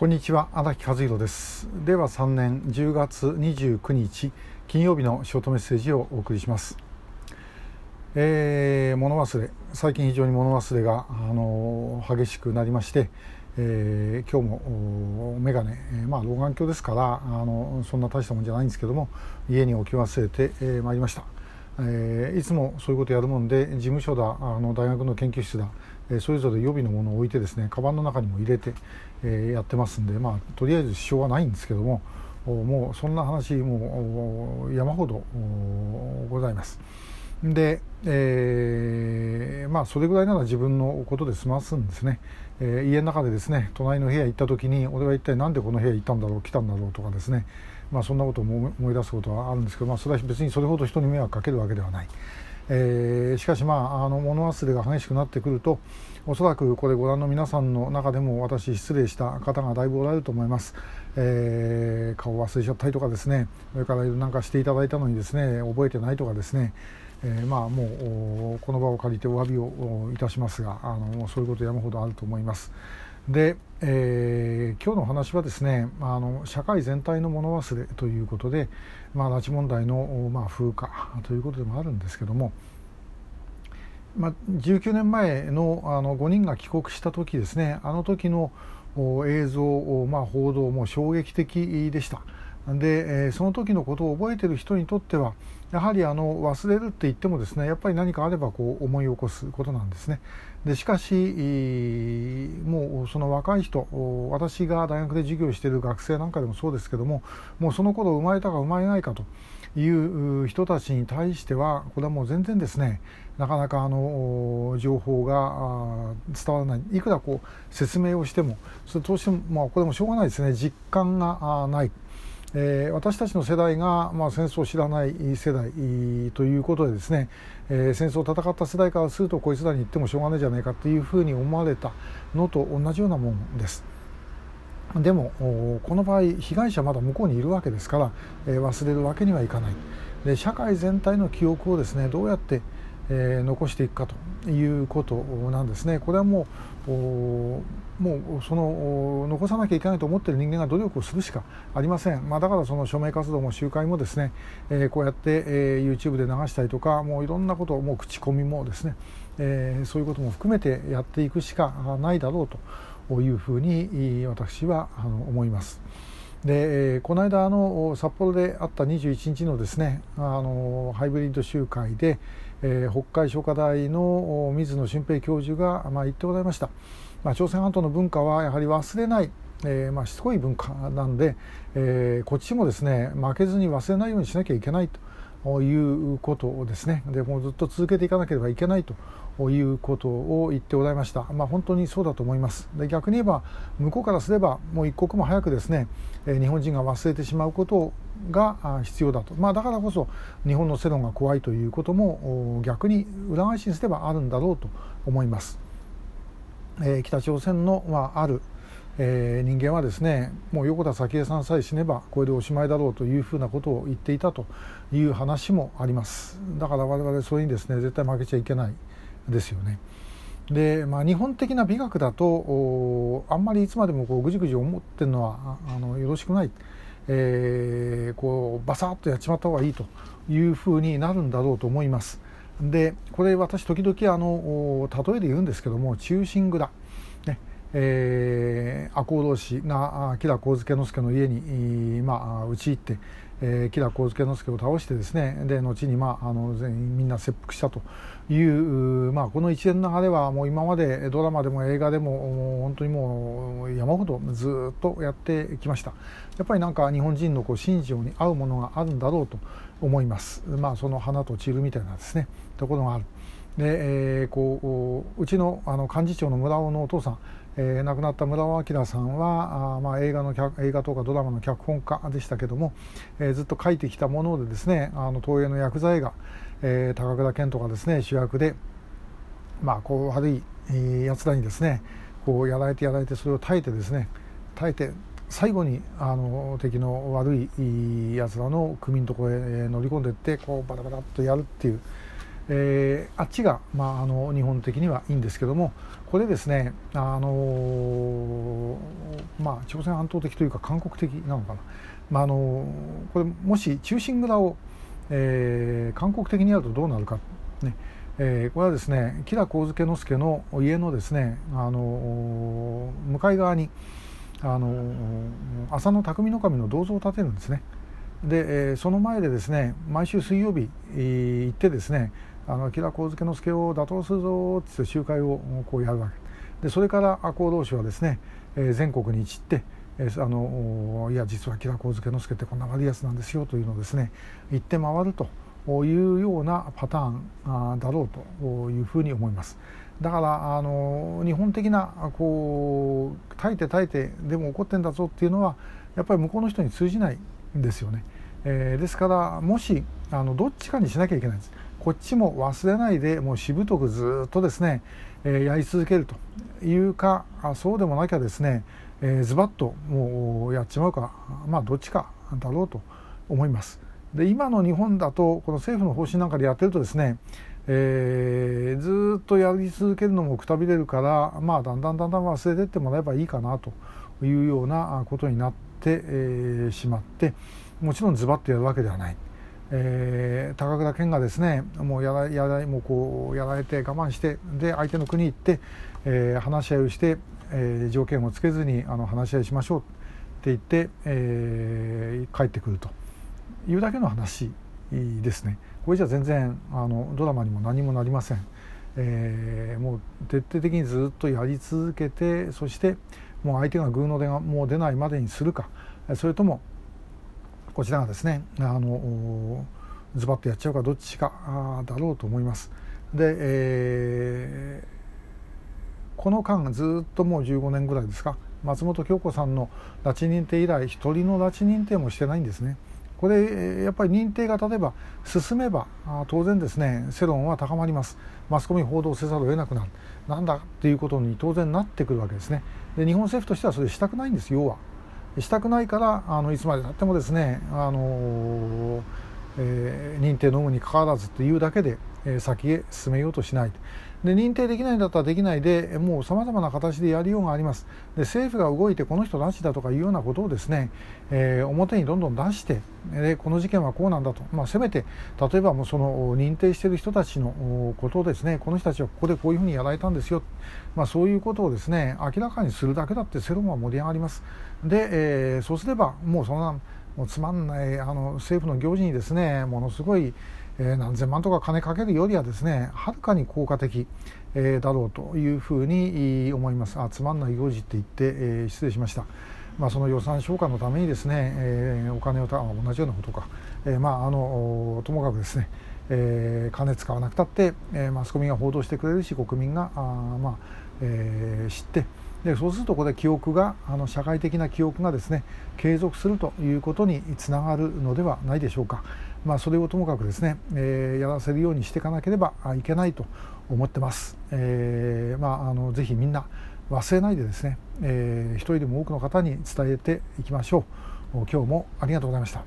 こんにちは荒木和弘です。令和3年10月29日金曜日のショートメッセージをお送りします、えー、物忘れ。最近非常に物忘れが、あの激しくなりまして、えー、今日も眼鏡、まあ老眼鏡ですからあのそんな大したもんじゃないんですけども家に置き忘れて、えー、まいりました。えー、いつもそういうことやるもんで事務所だあの大学の研究室だ、え、それぞれ予備のものを置いてですねカバンの中にも入れて、え、やってますんで、まあ、とりあえず支障はないんですけどももうそんな話もう山ほどございます。で、えー、まあそれぐらいなら自分のことで済ますんですね、えー、家の中でですね隣の部屋行った時に俺は一体何でこの部屋行ったんだろう来たんだろうとかですねまあ、そんなことを思い出すことはあるんですけど、まあ、それは別にそれほど人に迷惑かけるわけではない。えー、しかし、まあ、あの物忘れが激しくなってくるとおそらくこれご覧の皆さんの中でも私失礼した方がだいぶおられると思います、えー、顔忘れちゃったりとかですねそれからなんかしていただいたのにですね覚えてないとかですね、えー、まあもうこの場を借りてお詫びをいたしますがあのそういうこと山ほどあると思います。で、えー、今日の話はですねあの社会全体の物忘れということで、まあ、拉致問題の、まあ、風化ということでもあるんですけども、まあ、19年前のあの5人が帰国した時ですねあの時の映像、まあ、報道も衝撃的でした。で、えー、その時のことを覚えてる人にとってはやはりあの忘れるって言ってもですねやっぱり何かあればこう思い起こすことなんですね。でしかしもうその若い人私が大学で授業している学生なんかでもそうですけどももうその頃生まれたか生まれないかという人たちに対してはこれはもう全然ですねなかなかあの情報が伝わらないいくらこう説明をしてもそれどうしても、まあ、これもしょうがないですね実感がない。えー、私たちの世代が、まあ、戦争を知らない世代ということでですね、えー、戦争を戦った世代からするとこいつらに言ってもしょうがないじゃないかというふうに思われたのと同じようなもんです。でもこの場合被害者まだ向こうにいるわけですから、えー、忘れるわけにはいかないで社会全体の記憶をですねどうやって、え、残していくかということなんですね。これはもうもうその残さなきゃいけないと思っている人間が努力をするしかありません、まあ、だからその署名活動も集会もですね、えー、こうやって、えー、YouTube で流したりとかもういろんなこともう口コミもですね、えー、そういうことも含めてやっていくしかないだろうというふうに私は思います。でこの間あの札幌であった21日のですねあのハイブリッド集会で、えー、北海商科大の水野俊平教授が、まあ、言ってございました。まあ、朝鮮半島の文化はやはり忘れない、えー、まあ、しつこい文化なんで、えー、こっちもですね負けずに忘れないようにしなきゃいけないということですねでもうずっと続けていかなければいけないということを言っておられました、まあ、本当にそうだと思います。で逆に言えば向こうからすればもう一刻も早くですね日本人が忘れてしまうことが必要だと、まあ、だからこそ日本の世論が怖いということも逆に裏返しにすればあるんだろうと思います。えー、北朝鮮の、まあ、ある、えー、人間はですねもう横田早紀江さんさえ死ねばこれでおしまいだろうというふうなことを言っていたという話もあります。だから我々それにですね絶対負けちゃいけない。ですよね。でまあ、日本的な美学だとあんまりいつまでもこうぐじぐじ思ってるのはあのよろしくない、えー、こうバサッとやっちまった方がいいというふうになるんだろうと思います。でこれ私時々あの例えで言うんですけども忠臣蔵、ねえー、赤穂浪士が吉田上野之助の家に、まあ、討ち入って、えー、吉田上野之助を倒してですねで後に、まあ、あの全員みんな切腹したという、まあ、この一連の流れはもう今までドラマでも映画でももう本当にもう山ほどずっとやってきましたやっぱりなんか日本人のこう心情に合うものがあるんだろうと思います。まあ、その花と散るみたいなですねところがある。で、えー、こううちのあの幹事長の村尾のお父さん、えー、亡くなった村尾明さんはあ、まあ、映画の映画とかドラマの脚本家でしたけども、えー、ずっと書いてきたものでですねあの東映の薬剤が、えー、高倉健とかですね主役で、まあ、こう悪い、えー、やつらにですねこうやられてやられてそれを耐えてですね耐えて最後にあの敵の悪いやつらの組のところへ乗り込んでいってこうバタバタっとやるっていうえー、あっちが、まあ、あの日本的にはいいんですけどもこれですね、あのまあ、朝鮮半島的というか韓国的なのかな、まあ、あのこれもし忠臣蔵を、えー、韓国的にやるとどうなるか、ねえー、これはですね吉良上野之助の家のですね、あの向かい側にあの浅野匠の神の銅像を建てるんですね。で、え、その前でですね毎週水曜日、行ってですねあの吉良上野之助を打倒するぞって集会をこうやるわけでそれから赤穂浪士はですね、えー、全国に散って、えー、あのいや実は吉良上野之助ってこんな悪いやつなんですよというのをですね言って回るというようなパターンだろうというふうに思います。だからあの日本的なこう耐えて耐えてでも怒ってんだぞっていうのはやっぱり向こうの人に通じないんですよね。えー、ですからもしあのどっちかにしなきゃいけないんです。こっちも忘れないでもうしぶとくずっとですね、えー、やり続けるというかあそうでもなきゃですね、えー、ズバッともうやっちまうかまあどっちかだろうと思います。で今の日本だとこの政府の方針なんかでやってるとですね、えー、ずっとやり続けるのもくたびれるからまあだんだんだんだん忘れてってもらえばいいかなというようなことになって、えー、しまってもちろんズバッとやるわけではない。えー、高倉健がですねもうやらやらもうこうやられて我慢してで相手の国行って、えー、話し合いをして、えー、条件をつけずにあの話し合いしましょうって言って、えー、帰ってくると。いうだけの話ですね。これじゃ全然あのドラマにも何もなりません、えー、もう徹底的にずっとやり続けてそしてもう相手がグーの出がもう出ないまでにするか。それともこちらがですねあのズバッとやっちゃうかどっちかだろうと思います。で、えー、この間ずっともう15年ぐらいですか。松本京子さんの拉致認定以来一人の拉致認定もしてないんですね。これやっぱり認定が例えば進めば当然ですね世論は高まります。マスコミ報道せざるを得なくなる。なんだっていうことに当然なってくるわけですね。で日本政府としてはそれしたくないんです要は。したくないからあのいつまでたってもですねあの、えー、認定の有無にかかわらずというだけで、えー、先へ進めようとしないで認定できないんだったらできないでもうさまざまな形でやりようがあります。で政府が動いてこの人なしだとかいうようなことをですね、えー、表にどんどん出してでこの事件はこうなんだと、まあ、せめて例えばもうその認定している人たちのことをですねこの人たちはここでこういうふうにやられたんですよ、まあ、そういうことをですね明らかにするだけだって世論は盛り上がります。で、えー、そうすればもうそんなもうつまんないあの政府の行事にですねものすごいえ何千万とか金かけるよりはですねはるかに効果的、えだろうというふうに思いますあつまんない行事って言って、え失礼しました。まあ、その予算消化のためにですね、えー、お金をた同じようなことか、えー、まああのともかくですね、えー、金使わなくたって、えー、マスコミが報道してくれるし国民があ、まあえー、知ってでそうするとここで記憶があの社会的な記憶がですね継続するということにつながるのではないでしょうか。まあ、それをともかくですね、えー、やらせるようにしていかなければいけないと思ってます。えー、まあ、あのぜひみんな忘れないでですね、えー、一人でも多くの方に伝えていきましょう。今日もありがとうございました。